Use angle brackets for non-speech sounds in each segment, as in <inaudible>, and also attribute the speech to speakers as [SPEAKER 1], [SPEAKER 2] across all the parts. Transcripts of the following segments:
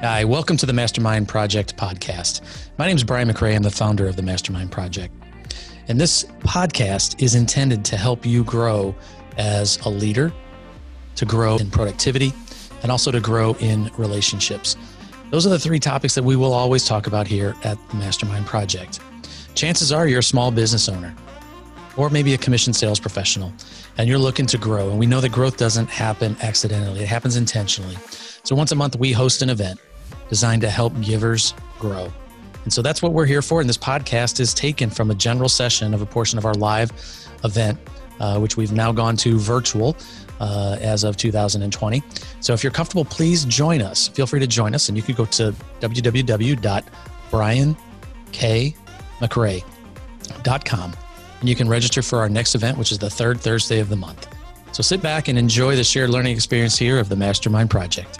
[SPEAKER 1] Hi, welcome to the Mastermind Project podcast. My name is Brian McRae. I'm the founder of the Mastermind Project. And this podcast is intended to help you grow as a leader, to grow in productivity, and also to grow in relationships. Those are the three topics that we will always talk about here at the Mastermind Project. Chances are you're a small business owner or maybe a commission sales professional and you're looking to grow. And we know that growth doesn't happen accidentally, it happens intentionally. So once a month, we host an event designed to help givers grow. And so that's what we're here for. And this podcast is taken from a general session of a portion of our live event, uh, which we've now gone to virtual uh, as of 2020. So if you're comfortable, please join us. Feel free to join us. And you can go to www.briankmcrae.com and you can register for our next event, which is the third Thursday of the month. So sit back and enjoy the shared learning experience here of the Mastermind Project.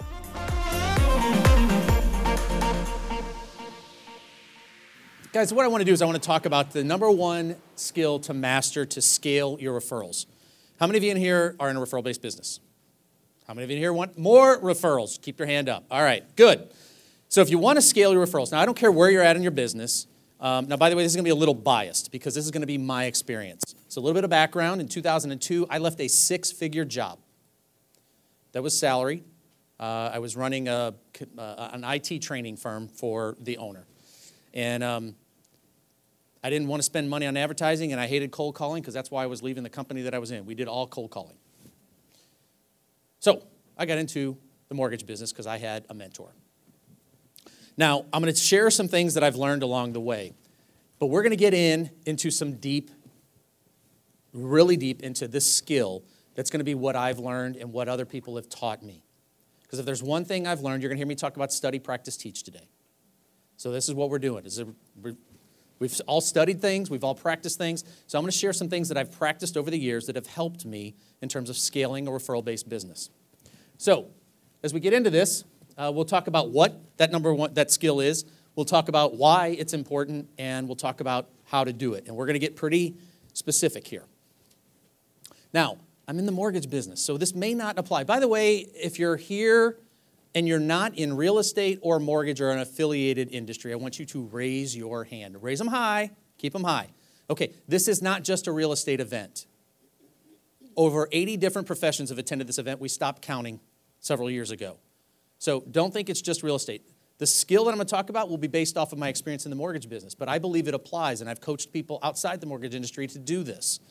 [SPEAKER 2] Guys, what I want to do is I want to talk about the number one skill to master to scale your referrals. How many of you in here are in a referral based business? How many of you in here want more referrals? Keep your hand up. All right, good. So if you want to scale your referrals, now I don't care where you're at in your business. Um, now, by the way, this is going to be a little biased because this is going to be my experience. So, a little bit of background. In 2002, I left a six figure job that was salary. Uh, I was running a, uh, an IT training firm for the owner. And um, I didn't want to spend money on advertising, and I hated cold calling because that's why I was leaving the company that I was in. We did all cold calling. So I got into the mortgage business because I had a mentor. Now, I'm going to share some things that I've learned along the way, but we're going to get in into some deep, really deep into this skill that's going to be what I've learned and what other people have taught me. Because if there's one thing I've learned, you're going to hear me talk about study, practice, teach today. So this is what we're doing. Is we've all studied things, we've all practiced things. So I'm going to share some things that I've practiced over the years that have helped me in terms of scaling a referral-based business. So as we get into this, uh, we'll talk about what that number one that skill is. We'll talk about why it's important, and we'll talk about how to do it. And we're going to get pretty specific here. Now, I'm in the mortgage business, so this may not apply. By the way, if you're here and you're not in real estate or mortgage or an affiliated industry, I want you to raise your hand. Raise them high, keep them high. Okay, this is not just a real estate event. Over 80 different professions have attended this event. We stopped counting several years ago. So don't think it's just real estate. The skill that I'm going to talk about will be based off of my experience in the mortgage business, but I believe it applies, and I've coached people outside the mortgage industry to do this.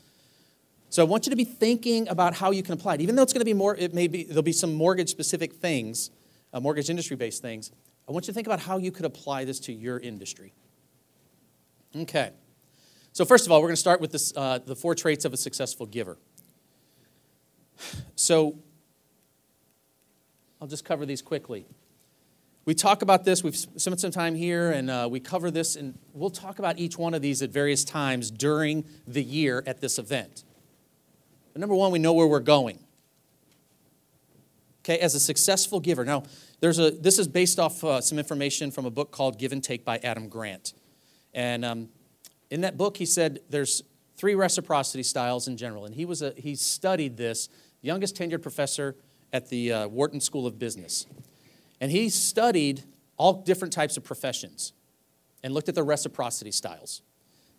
[SPEAKER 2] So I want you to be thinking about how you can apply it. Even though it's going to be more, it may be, there'll be some mortgage specific things uh, mortgage industry based things, I want you to think about how you could apply this to your industry. Okay. So, first of all, we're going to start with this, uh, the four traits of a successful giver. So, I'll just cover these quickly. We talk about this, we've spent some time here, and uh, we cover this, and we'll talk about each one of these at various times during the year at this event. But number one, we know where we're going okay, as a successful giver. Now, there's a, this is based off uh, some information from a book called Give and Take by Adam Grant. And um, in that book, he said there's three reciprocity styles in general. And he, was a, he studied this, youngest tenured professor at the uh, Wharton School of Business. And he studied all different types of professions and looked at the reciprocity styles.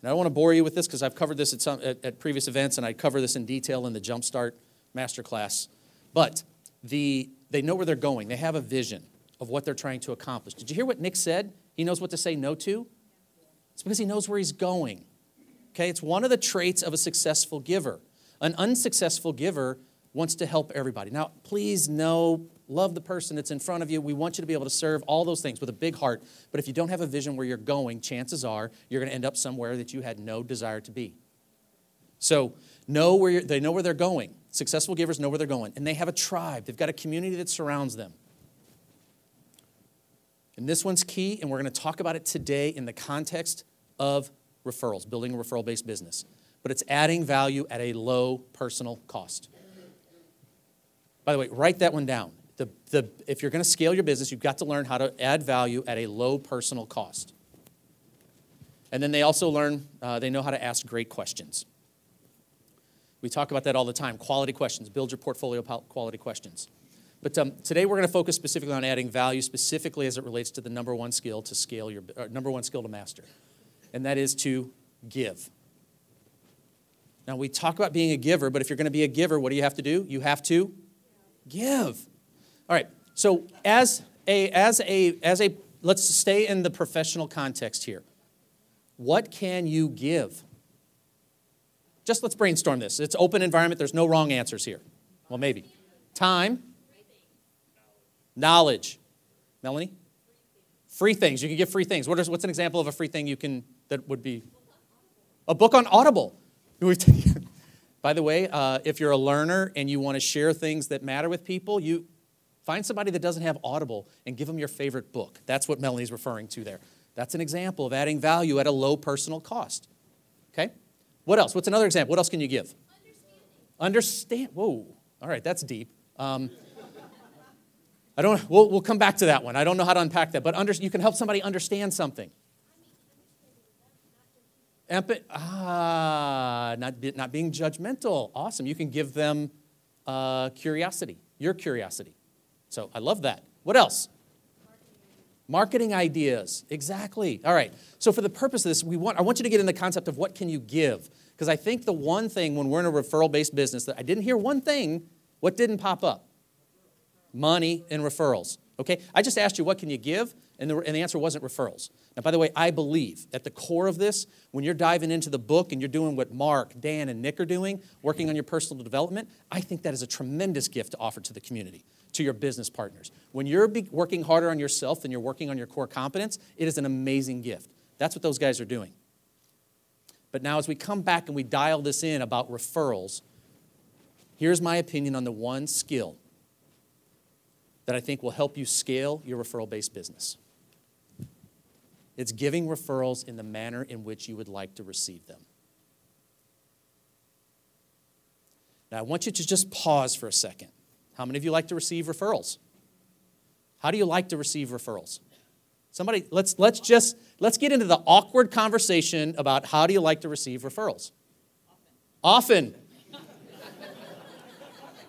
[SPEAKER 2] And I don't want to bore you with this because I've covered this at, some, at, at previous events and I cover this in detail in the Jumpstart Masterclass. But the, they know where they're going. They have a vision of what they're trying to accomplish. Did you hear what Nick said? He knows what to say no to. It's because he knows where he's going. Okay, it's one of the traits of a successful giver. An unsuccessful giver wants to help everybody. Now, please know, love the person that's in front of you. We want you to be able to serve all those things with a big heart. But if you don't have a vision where you're going, chances are you're going to end up somewhere that you had no desire to be. So, know where they know where they're going. Successful givers know where they're going, and they have a tribe. They've got a community that surrounds them. And this one's key, and we're going to talk about it today in the context of referrals, building a referral based business. But it's adding value at a low personal cost. By the way, write that one down. The, the, if you're going to scale your business, you've got to learn how to add value at a low personal cost. And then they also learn, uh, they know how to ask great questions. We talk about that all the time quality questions, build your portfolio quality questions. But um, today we're going to focus specifically on adding value, specifically as it relates to the number one skill to scale your number one skill to master, and that is to give. Now we talk about being a giver, but if you're going to be a giver, what do you have to do? You have to give. All right. So as a as a as a let's stay in the professional context here. What can you give? Just let's brainstorm this. It's open environment. There's no wrong answers here. Well, maybe. Time. Knowledge. Melanie? Free things. You can give free things. What is, what's an example of a free thing you can that would be? A book on Audible. <laughs> By the way, uh, if you're a learner and you want to share things that matter with people, you find somebody that doesn't have Audible and give them your favorite book. That's what Melanie's referring to there. That's an example of adding value at a low personal cost. Okay? What else? What's another example? What else can you give? Understand. Whoa. All right, that's deep. Um, I don't. We'll, we'll come back to that one. I don't know how to unpack that, but under, you can help somebody understand something. Empath, ah, not, be, not being judgmental. Awesome. You can give them uh, curiosity, your curiosity. So I love that. What else? Marketing ideas. Exactly. All right. So for the purpose of this, we want I want you to get in the concept of what can you give? Because I think the one thing when we're in a referral-based business that I didn't hear one thing, what didn't pop up? Money and referrals. Okay? I just asked you what can you give? And the, and the answer wasn't referrals. Now, by the way, I believe at the core of this, when you're diving into the book and you're doing what Mark, Dan, and Nick are doing, working on your personal development, I think that is a tremendous gift to offer to the community, to your business partners. When you're working harder on yourself than you're working on your core competence, it is an amazing gift. That's what those guys are doing. But now, as we come back and we dial this in about referrals, here's my opinion on the one skill that I think will help you scale your referral based business. It's giving referrals in the manner in which you would like to receive them. Now, I want you to just pause for a second. How many of you like to receive referrals? How do you like to receive referrals? Somebody, let's, let's just, let's get into the awkward conversation about how do you like to receive referrals? Often. Often.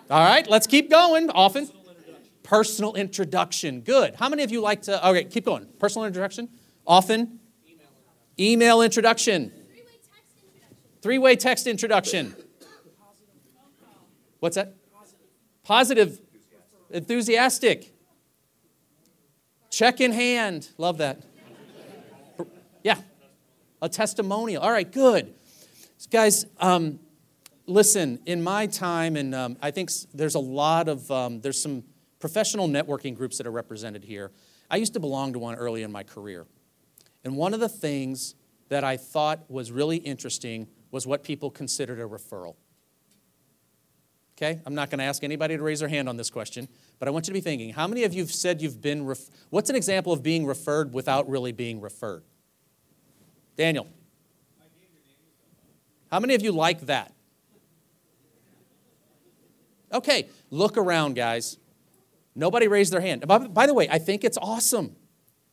[SPEAKER 2] All right, let's keep going. Often. Personal introduction. Good. How many of you like to, okay, keep going. Personal introduction. Often? Email introduction. Three-way text introduction. What's that? Positive. Enthusiastic. Check in hand. Love that. Yeah. A testimonial. All right, good. Guys, um, listen, in my time, and um, I think there's a lot of, um, there's some professional networking groups that are represented here. I used to belong to one early in my career. And one of the things that I thought was really interesting was what people considered a referral. Okay? I'm not going to ask anybody to raise their hand on this question, but I want you to be thinking how many of you have said you've been, ref- what's an example of being referred without really being referred? Daniel. How many of you like that? Okay, look around, guys. Nobody raised their hand. By, by the way, I think it's awesome.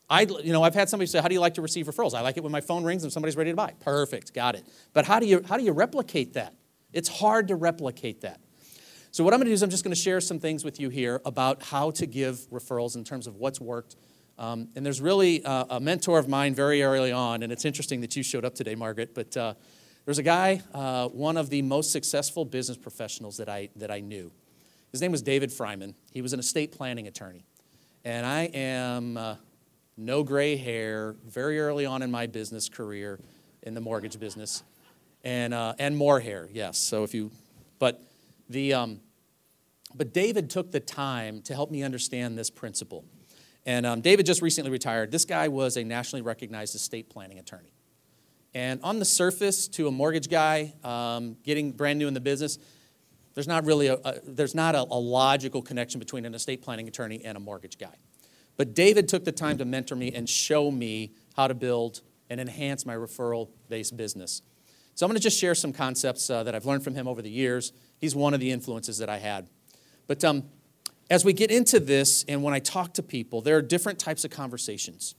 [SPEAKER 2] I, you know, I've had somebody say, "How do you like to receive referrals?" I like it when my phone rings and somebody's ready to buy. Perfect, got it. But how do you how do you replicate that? It's hard to replicate that. So what I'm going to do is I'm just going to share some things with you here about how to give referrals in terms of what's worked. Um, and there's really uh, a mentor of mine very early on, and it's interesting that you showed up today, Margaret. But uh, there's a guy, uh, one of the most successful business professionals that I that I knew. His name was David Fryman. He was an estate planning attorney, and I am uh, no gray hair, very early on in my business career in the mortgage business, and, uh, and more hair, yes. So if you, but the, um, but David took the time to help me understand this principle. And um, David just recently retired. This guy was a nationally recognized estate planning attorney. And on the surface, to a mortgage guy um, getting brand new in the business, there's not really a, a there's not a, a logical connection between an estate planning attorney and a mortgage guy. But David took the time to mentor me and show me how to build and enhance my referral based business. So I'm going to just share some concepts uh, that I've learned from him over the years. He's one of the influences that I had. But um, as we get into this, and when I talk to people, there are different types of conversations.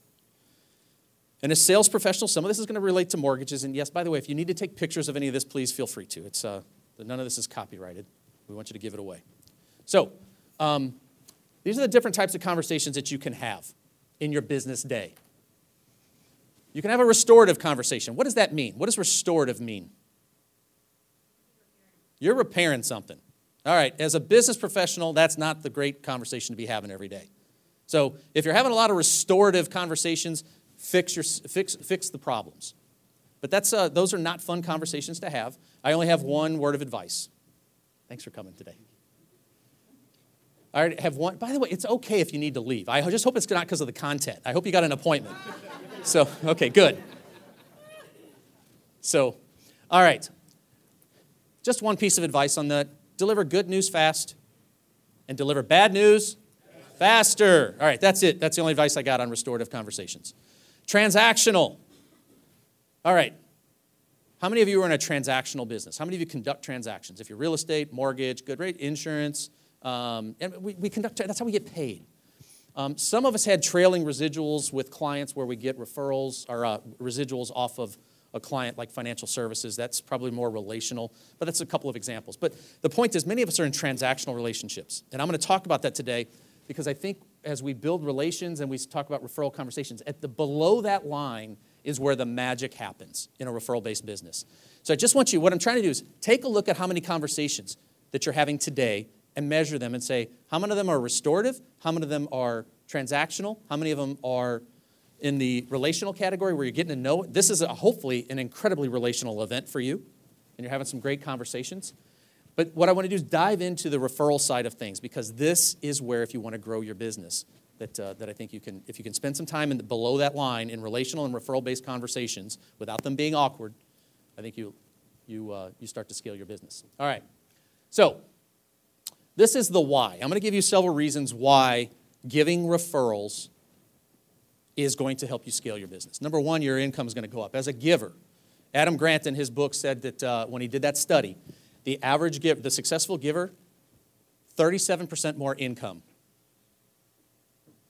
[SPEAKER 2] And as sales professionals, some of this is going to relate to mortgages. And yes, by the way, if you need to take pictures of any of this, please feel free to. It's, uh, none of this is copyrighted. We want you to give it away. So, um, These are the different types of conversations that you can have in your business day. You can have a restorative conversation. What does that mean? What does restorative mean? You're repairing something. All right, as a business professional, that's not the great conversation to be having every day. So if you're having a lot of restorative conversations, fix, your, fix, fix the problems. But that's, uh, those are not fun conversations to have. I only have one word of advice. Thanks for coming today. I have one. By the way, it's okay if you need to leave. I just hope it's not because of the content. I hope you got an appointment. So, okay, good. So, all right. Just one piece of advice on that deliver good news fast and deliver bad news faster. All right, that's it. That's the only advice I got on restorative conversations. Transactional. All right. How many of you are in a transactional business? How many of you conduct transactions? If you're real estate, mortgage, good rate, insurance, um, and we, we conduct, that's how we get paid. Um, some of us had trailing residuals with clients where we get referrals or uh, residuals off of a client like financial services. That's probably more relational, but that's a couple of examples. But the point is, many of us are in transactional relationships. And I'm going to talk about that today because I think as we build relations and we talk about referral conversations, at the below that line is where the magic happens in a referral based business. So I just want you, what I'm trying to do is take a look at how many conversations that you're having today and measure them and say, how many of them are restorative? How many of them are transactional? How many of them are in the relational category where you're getting to know it? This is a, hopefully an incredibly relational event for you, and you're having some great conversations. But what I want to do is dive into the referral side of things because this is where, if you want to grow your business, that, uh, that I think you can, if you can spend some time in the, below that line in relational and referral based conversations without them being awkward, I think you, you, uh, you start to scale your business. All right. So, this is the why. I'm going to give you several reasons why giving referrals is going to help you scale your business. Number one, your income is going to go up. As a giver, Adam Grant in his book said that uh, when he did that study, the average giver, the successful giver, 37% more income.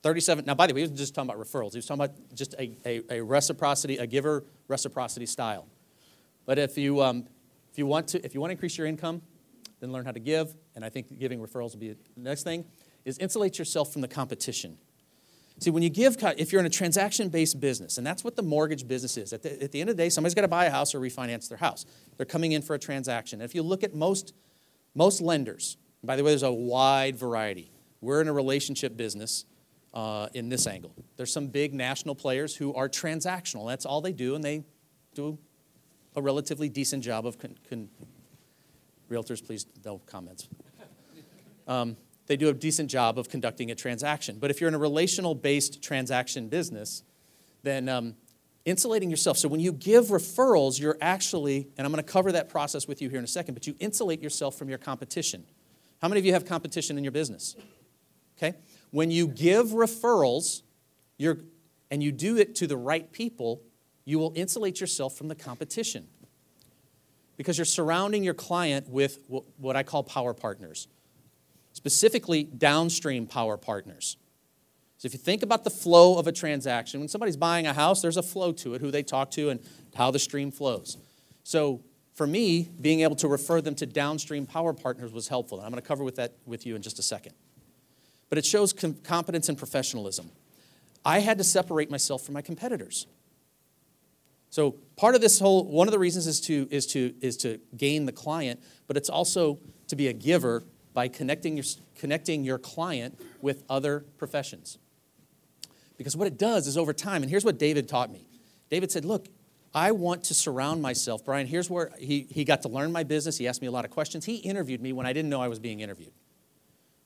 [SPEAKER 2] 37, now by the way, he wasn't just talking about referrals, he was talking about just a, a, a reciprocity, a giver reciprocity style. But if you, um, if, you want to, if you want to increase your income, then learn how to give. And I think giving referrals will be the next thing is insulate yourself from the competition. See, when you give, if you're in a transaction based business, and that's what the mortgage business is, at the, at the end of the day, somebody's got to buy a house or refinance their house. They're coming in for a transaction. And if you look at most, most lenders, by the way, there's a wide variety. We're in a relationship business uh, in this angle. There's some big national players who are transactional. That's all they do, and they do a relatively decent job of con- con- Realtors, please, no comments. Um, they do a decent job of conducting a transaction. But if you're in a relational based transaction business, then um, insulating yourself. So when you give referrals, you're actually, and I'm going to cover that process with you here in a second, but you insulate yourself from your competition. How many of you have competition in your business? Okay? When you give referrals, you're, and you do it to the right people, you will insulate yourself from the competition because you're surrounding your client with what I call power partners, specifically downstream power partners. So if you think about the flow of a transaction, when somebody's buying a house, there's a flow to it, who they talk to and how the stream flows. So for me, being able to refer them to downstream power partners was helpful. And I'm going to cover with that with you in just a second. But it shows competence and professionalism. I had to separate myself from my competitors. So part of this whole one of the reasons is to is to is to gain the client, but it's also to be a giver by connecting your connecting your client with other professions. Because what it does is over time, and here's what David taught me. David said, "Look, I want to surround myself, Brian. Here's where he, he got to learn my business. He asked me a lot of questions. He interviewed me when I didn't know I was being interviewed.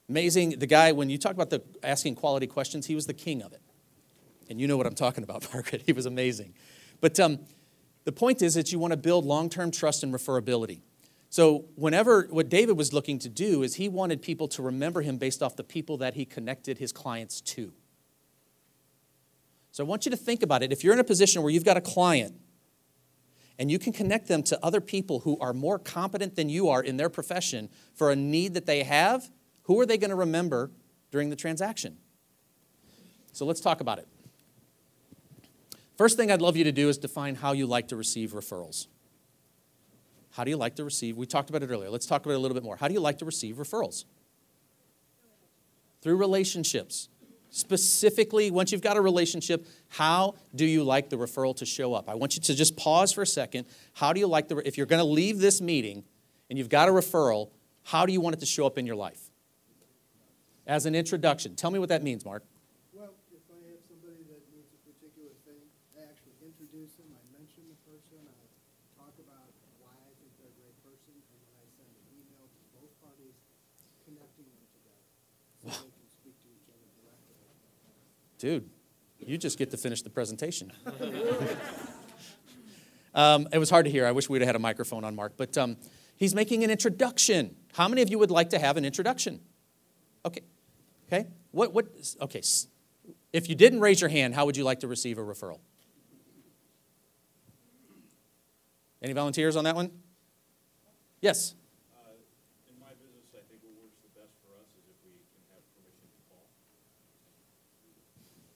[SPEAKER 2] Amazing. The guy, when you talk about the asking quality questions, he was the king of it. And you know what I'm talking about, <laughs> Margaret. He was amazing. But um, the point is that you want to build long term trust and referability. So, whenever what David was looking to do is he wanted people to remember him based off the people that he connected his clients to. So, I want you to think about it. If you're in a position where you've got a client and you can connect them to other people who are more competent than you are in their profession for a need that they have, who are they going to remember during the transaction? So, let's talk about it. First thing I'd love you to do is define how you like to receive referrals. How do you like to receive? We talked about it earlier. Let's talk about it a little bit more. How do you like to receive referrals? through relationships. Specifically, once you've got a relationship, how do you like the referral to show up? I want you to just pause for a second. How do you like the, if you're going to leave this meeting and you've got a referral, how do you want it to show up in your life? As an introduction. Tell me what that means, Mark.
[SPEAKER 3] Well, if I have somebody that needs a particular thing, I actually introduce them, I mention the person, I talk about why I think they're a great person, and then I send an email to both parties connecting them together so they can speak to each other directly.
[SPEAKER 2] Dude, you just get to finish the presentation. <laughs> um, it was hard to hear. I wish we'd have had a microphone on Mark, but um, he's making an introduction. How many of you would like to have an introduction? Okay. Okay. What, what, okay. If you didn't raise your hand, how would you like to receive a referral? Any volunteers on that one? Yes.
[SPEAKER 4] Uh, in my business, I think what works the best for us is if we can have permission to call.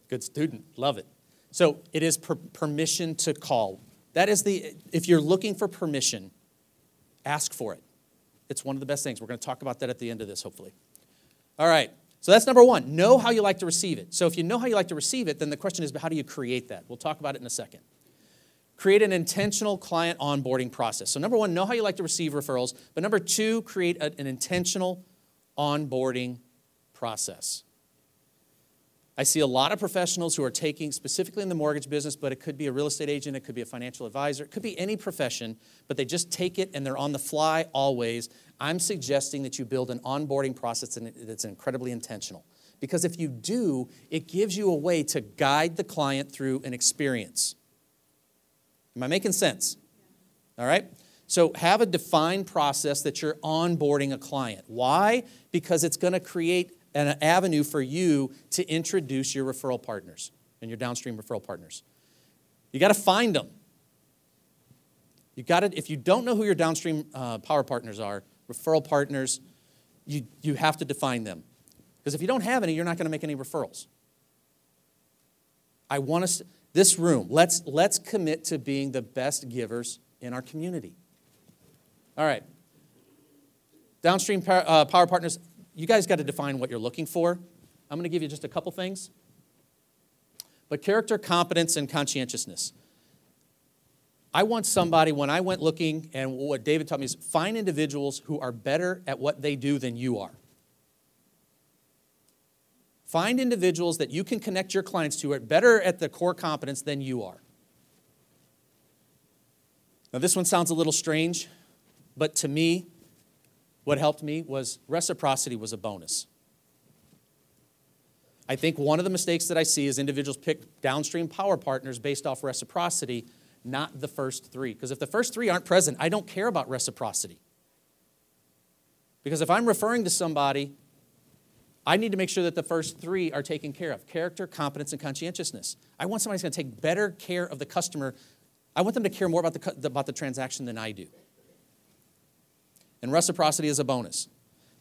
[SPEAKER 2] Good student. Love it. So it is per- permission to call. That is the, if you're looking for permission, ask for it. It's one of the best things. We're going to talk about that at the end of this, hopefully. All right. So that's number one. Know how you like to receive it. So if you know how you like to receive it, then the question is, how do you create that? We'll talk about it in a second. Create an intentional client onboarding process. So, number one, know how you like to receive referrals. But number two, create a, an intentional onboarding process. I see a lot of professionals who are taking, specifically in the mortgage business, but it could be a real estate agent, it could be a financial advisor, it could be any profession, but they just take it and they're on the fly always. I'm suggesting that you build an onboarding process that's incredibly intentional. Because if you do, it gives you a way to guide the client through an experience. Am I making sense? All right? So have a defined process that you're onboarding a client. Why? Because it's going to create an avenue for you to introduce your referral partners and your downstream referral partners. You got to find them. You got to, if you don't know who your downstream uh, power partners are, referral partners, you, you have to define them. Because if you don't have any, you're not going to make any referrals. I want us, this room, let's, let's commit to being the best givers in our community. All right. Downstream power, uh, power partners, you guys got to define what you're looking for. I'm going to give you just a couple things. But character, competence, and conscientiousness. I want somebody, when I went looking, and what David taught me is find individuals who are better at what they do than you are. Find individuals that you can connect your clients to are better at the core competence than you are. Now, this one sounds a little strange, but to me, what helped me was reciprocity was a bonus. I think one of the mistakes that I see is individuals pick downstream power partners based off reciprocity, not the first three. Because if the first three aren't present, I don't care about reciprocity. Because if I'm referring to somebody, I need to make sure that the first three are taken care of character, competence, and conscientiousness. I want somebody who's going to take better care of the customer. I want them to care more about the, about the transaction than I do and reciprocity is a bonus.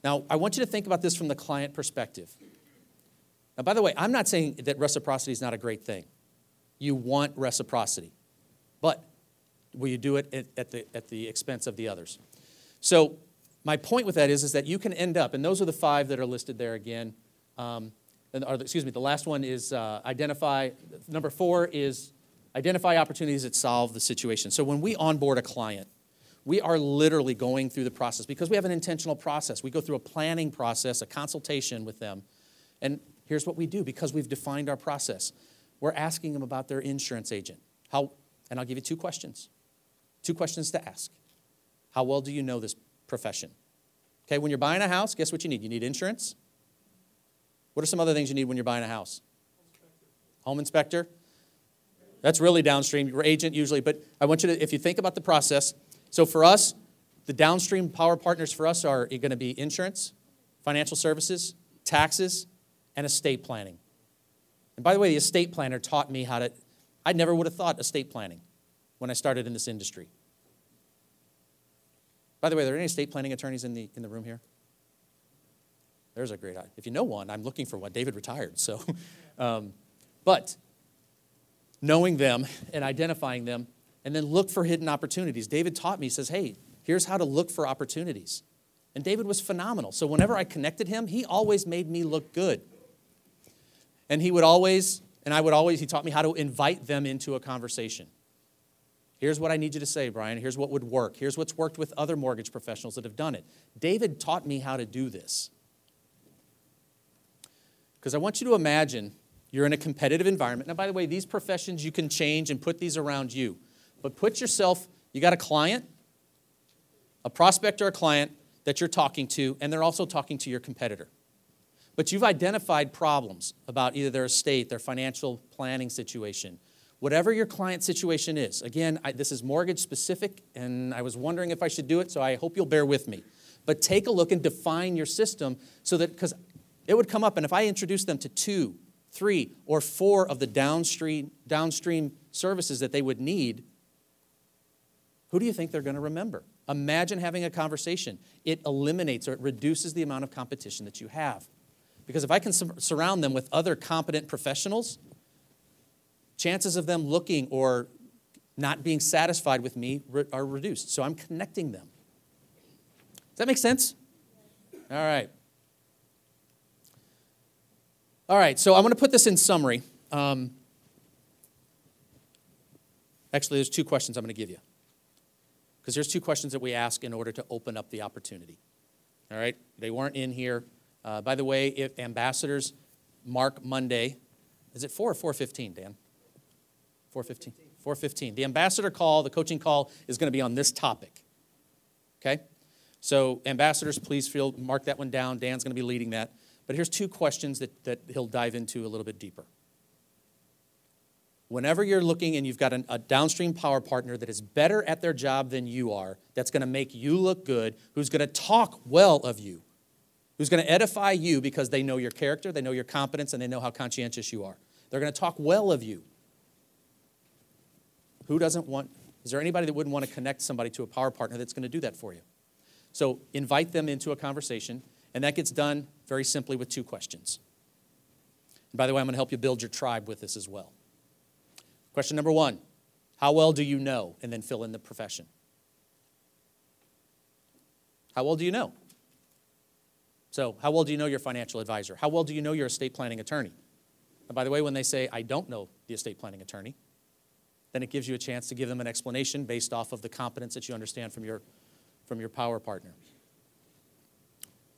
[SPEAKER 2] Now, I want you to think about this from the client perspective. Now, by the way, I'm not saying that reciprocity is not a great thing. You want reciprocity, but will you do it at the, at the expense of the others? So, my point with that is, is that you can end up, and those are the five that are listed there again. Um, and, or, excuse me, the last one is uh, identify, number four is identify opportunities that solve the situation. So, when we onboard a client, we are literally going through the process because we have an intentional process. We go through a planning process, a consultation with them. And here's what we do because we've defined our process. We're asking them about their insurance agent. How, and I'll give you two questions. Two questions to ask. How well do you know this profession? Okay, when you're buying a house, guess what you need? You need insurance. What are some other things you need when you're buying a house? Home inspector. That's really downstream, your agent usually. But I want you to, if you think about the process, so for us, the downstream power partners for us are going to be insurance, financial services, taxes, and estate planning. And by the way, the estate planner taught me how to, I never would have thought estate planning when I started in this industry. By the way, are there any estate planning attorneys in the, in the room here? There's a great, if you know one, I'm looking for one. David retired, so. <laughs> Um, but knowing them and identifying them and then look for hidden opportunities. David taught me, he says, hey, here's how to look for opportunities. And David was phenomenal. So whenever I connected him, he always made me look good. And he would always, and I would always, he taught me how to invite them into a conversation. Here's what I need you to say, Brian. Here's what would work. Here's what's worked with other mortgage professionals that have done it. David taught me how to do this. Because I want you to imagine you're in a competitive environment. Now, by the way, these professions you can change and put these around you. But put yourself, you got a client, a prospect or a client that you're talking to, and they're also talking to your competitor. But you've identified problems about either their estate, their financial planning situation, whatever your client situation is. Again, I, this is mortgage specific, and I was wondering if I should do it, so I hope you'll bear with me. But take a look and define your system so that, because it would come up, and if I introduce them to two, three, or four of the downstream, downstream services that they would need, who do you think they're going to remember? Imagine having a conversation. It eliminates or it reduces the amount of competition that you have. Because if I can sur- surround them with other competent professionals, chances of them looking or not being satisfied with me re- are reduced. So I'm connecting them. Does that make sense? All right. All right, so I'm going to put this in summary. Um, actually, there's two questions I'm going to give you. Because there's two questions that we ask in order to open up the opportunity. All right, they weren't in here. Uh, by the way, if ambassadors mark Monday, is it 4 or 415, Dan? 415. 415. The ambassador call, the coaching call, is going to be on this topic. Okay? So, ambassadors, please feel, mark that one down. Dan's going to be leading that. But here's two questions that, that he'll dive into a little bit deeper. Whenever you're looking and you've got an, a downstream power partner that is better at their job than you are, that's going to make you look good, who's going to talk well of you, who's going to edify you because they know your character, they know your competence, and they know how conscientious you are. They're going to talk well of you. Who doesn't want, is there anybody that wouldn't want to connect somebody to a power partner that's going to do that for you? So invite them into a conversation, and that gets done very simply with two questions. And by the way, I'm going to help you build your tribe with this as well. Question number one How well do you know? And then fill in the profession. How well do you know? So, how well do you know your financial advisor? How well do you know your estate planning attorney? And by the way, when they say, I don't know the estate planning attorney, then it gives you a chance to give them an explanation based off of the competence that you understand from your, from your power partner.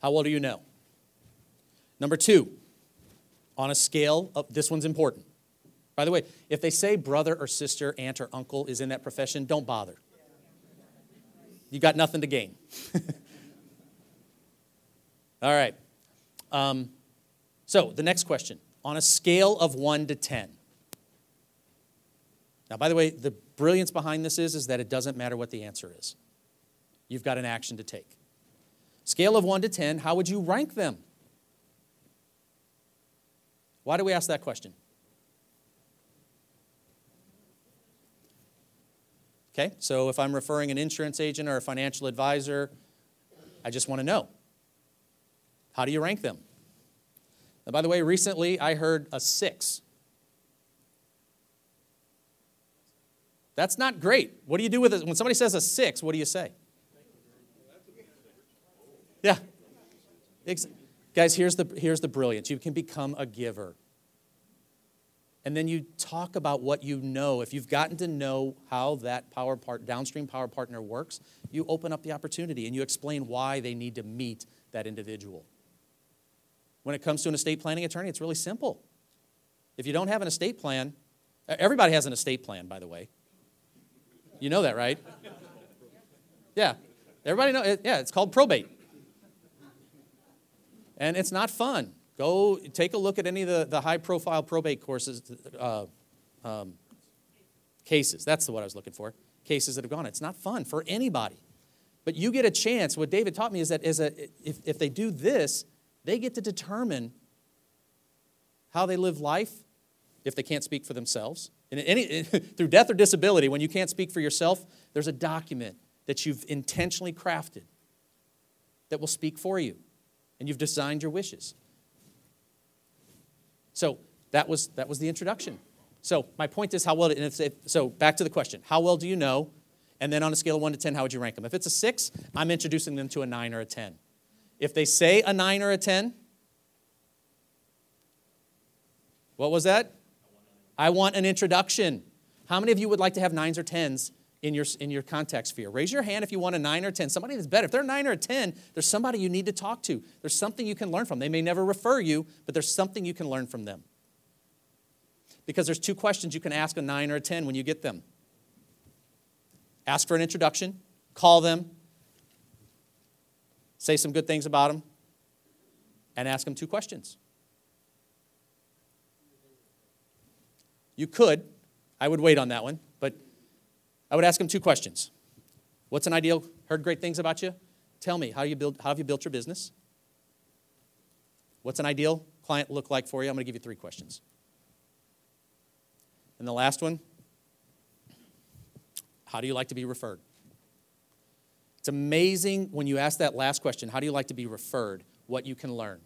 [SPEAKER 2] How well do you know? Number two, on a scale of, this one's important. By the way, if they say brother or sister, aunt or uncle is in that profession, don't bother. You got nothing to gain. <laughs> All right. Um, so the next question on a scale of 1 to 10. Now, by the way, the brilliance behind this is, is that it doesn't matter what the answer is. You've got an action to take. Scale of 1 to 10, how would you rank them? Why do we ask that question? Okay, so if I'm referring an insurance agent or a financial advisor, I just want to know. How do you rank them? Now, by the way, recently I heard a six. That's not great. What do you do with it? When somebody says a six, what do you say? Yeah. Guys, here's the, here's the brilliance. You can become a giver. And then you talk about what you know. If you've gotten to know how that power part, downstream power partner works, you open up the opportunity and you explain why they need to meet that individual. When it comes to an estate planning attorney, it's really simple. If you don't have an estate plan, everybody has an estate plan, by the way. You know that, right? Yeah. Everybody know yeah, it's called probate. And it's not fun. Go take a look at any of the, the high profile probate courses, uh, um, cases. That's the what I was looking for. Cases that have gone. It's not fun for anybody. But you get a chance. What David taught me is that a, if, if they do this, they get to determine how they live life if they can't speak for themselves. Any, <laughs> through death or disability, when you can't speak for yourself, there's a document that you've intentionally crafted that will speak for you. And you've designed your wishes. So that was, that was the introduction. So my point is how well, and if, so back to the question how well do you know? And then on a scale of 1 to 10, how would you rank them? If it's a 6, I'm introducing them to a 9 or a 10. If they say a nine or a 10, what was that? I want an introduction. How many of you would like to have nines or tens in your, in your contact sphere? Raise your hand if you want a nine or 10. Somebody that's better. If they're a nine or a 10, there's somebody you need to talk to. There's something you can learn from. They may never refer you, but there's something you can learn from them. Because there's two questions you can ask a nine or a 10 when you get them ask for an introduction, call them, say some good things about them, and ask them two questions. You could. I would wait on that one, I would ask them two questions. What's an ideal? Heard great things about you? Tell me, how, you build, how have you built your business? What's an ideal client look like for you? I'm going to give you three questions. And the last one, how do you like to be referred? It's amazing when you ask that last question, how do you like to be referred, what you can learn.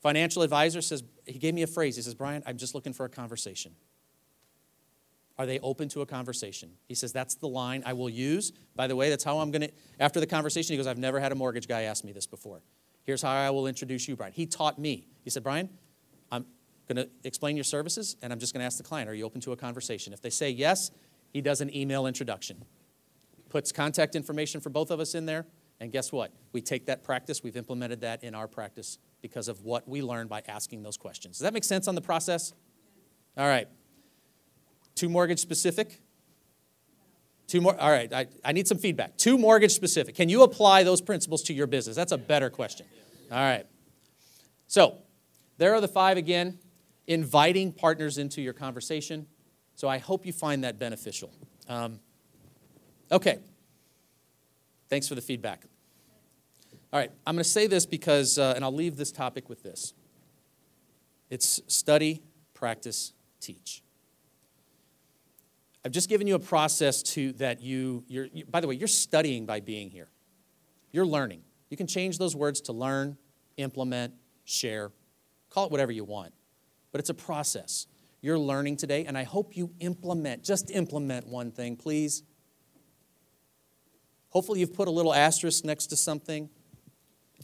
[SPEAKER 2] Financial advisor says, he gave me a phrase. He says, Brian, I'm just looking for a conversation. Are they open to a conversation? He says, That's the line I will use. By the way, that's how I'm going to, after the conversation, he goes, I've never had a mortgage guy ask me this before. Here's how I will introduce you, Brian. He taught me. He said, Brian, I'm going to explain your services, and I'm just going to ask the client, Are you open to a conversation? If they say yes, he does an email introduction, puts contact information for both of us in there, and guess what? We take that practice, we've implemented that in our practice because of what we learned by asking those questions. Does that make sense on the process? All right. Too mortgage specific? Two more. All right. I, I need some feedback. Too mortgage specific. Can you apply those principles to your business? That's a better question. All right. So, there are the five again. Inviting partners into your conversation. So, I hope you find that beneficial. Um, okay. Thanks for the feedback. All right. I'm going to say this because, uh, and I'll leave this topic with this it's study, practice, teach. I've just given you a process to that you, you're, you, by the way, you're studying by being here. You're learning. You can change those words to learn, implement, share, call it whatever you want. But it's a process. You're learning today, and I hope you implement, just implement one thing, please. Hopefully, you've put a little asterisk next to something.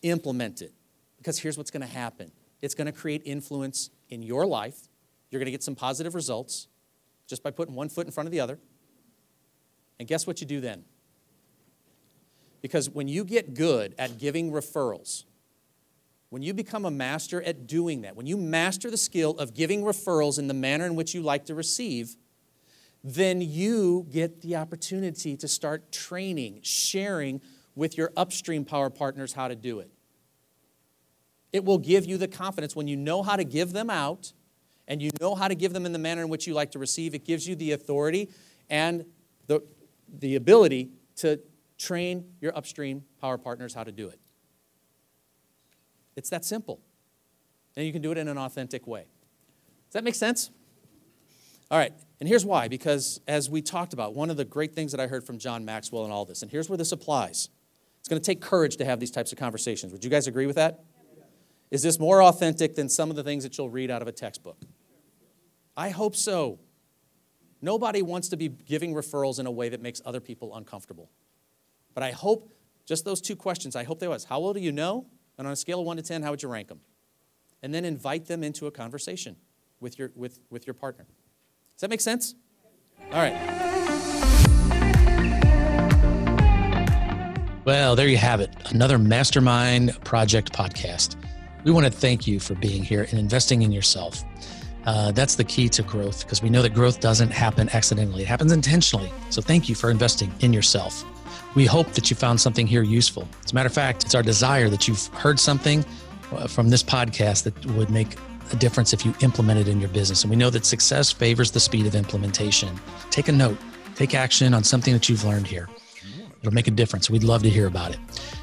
[SPEAKER 2] Implement it. Because here's what's going to happen it's going to create influence in your life. You're going to get some positive results just by putting one foot in front of the other. And guess what you do then? Because when you get good at giving referrals, when you become a master at doing that, when you master the skill of giving referrals in the manner in which you like to receive, then you get the opportunity to start training, sharing with your upstream power partners how to do it. It will give you the confidence when you know how to give them out and you know how to give them in the manner in which you like to receive, it gives you the authority and the, the ability to train your upstream power partners how to do it. It's that simple. And you can do it in an authentic way. Does that make sense? All right, and here's why because as we talked about, one of the great things that I heard from John Maxwell and all this, and here's where this applies it's going to take courage to have these types of conversations. Would you guys agree with that? Is this more authentic than some of the things that you'll read out of a textbook? I hope so. Nobody wants to be giving referrals in a way that makes other people uncomfortable. But I hope just those two questions, I hope they was. How well do you know? And on a scale of 1 to 10, how would you rank them? And then invite them into a conversation with your, with, with your partner. Does that make sense? All right.
[SPEAKER 1] Well, there you have it. Another Mastermind Project podcast. We want to thank you for being here and investing in yourself. Uh, that's the key to growth because we know that growth doesn't happen accidentally, it happens intentionally. So thank you for investing in yourself. We hope that you found something here useful. As a matter of fact, it's our desire that you've heard something uh, from this podcast that would make a difference if you implement it in your business. And we know that success favors the speed of implementation. Take a note, take action on something that you've learned here. It'll make a difference. We'd love to hear about it.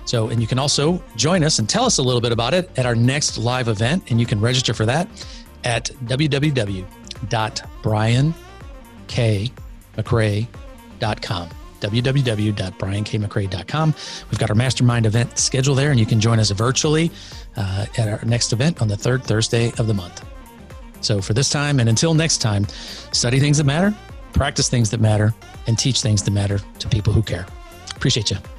[SPEAKER 1] So, and you can also join us and tell us a little bit about it at our next live event, and you can register for that at www.briankmcrae.com www.briankmcrae.com. We've got our mastermind event schedule there, and you can join us virtually uh, at our next event on the third Thursday of the month. So, for this time and until next time, study things that matter, practice things that matter, and teach things that matter to people who care. Appreciate you.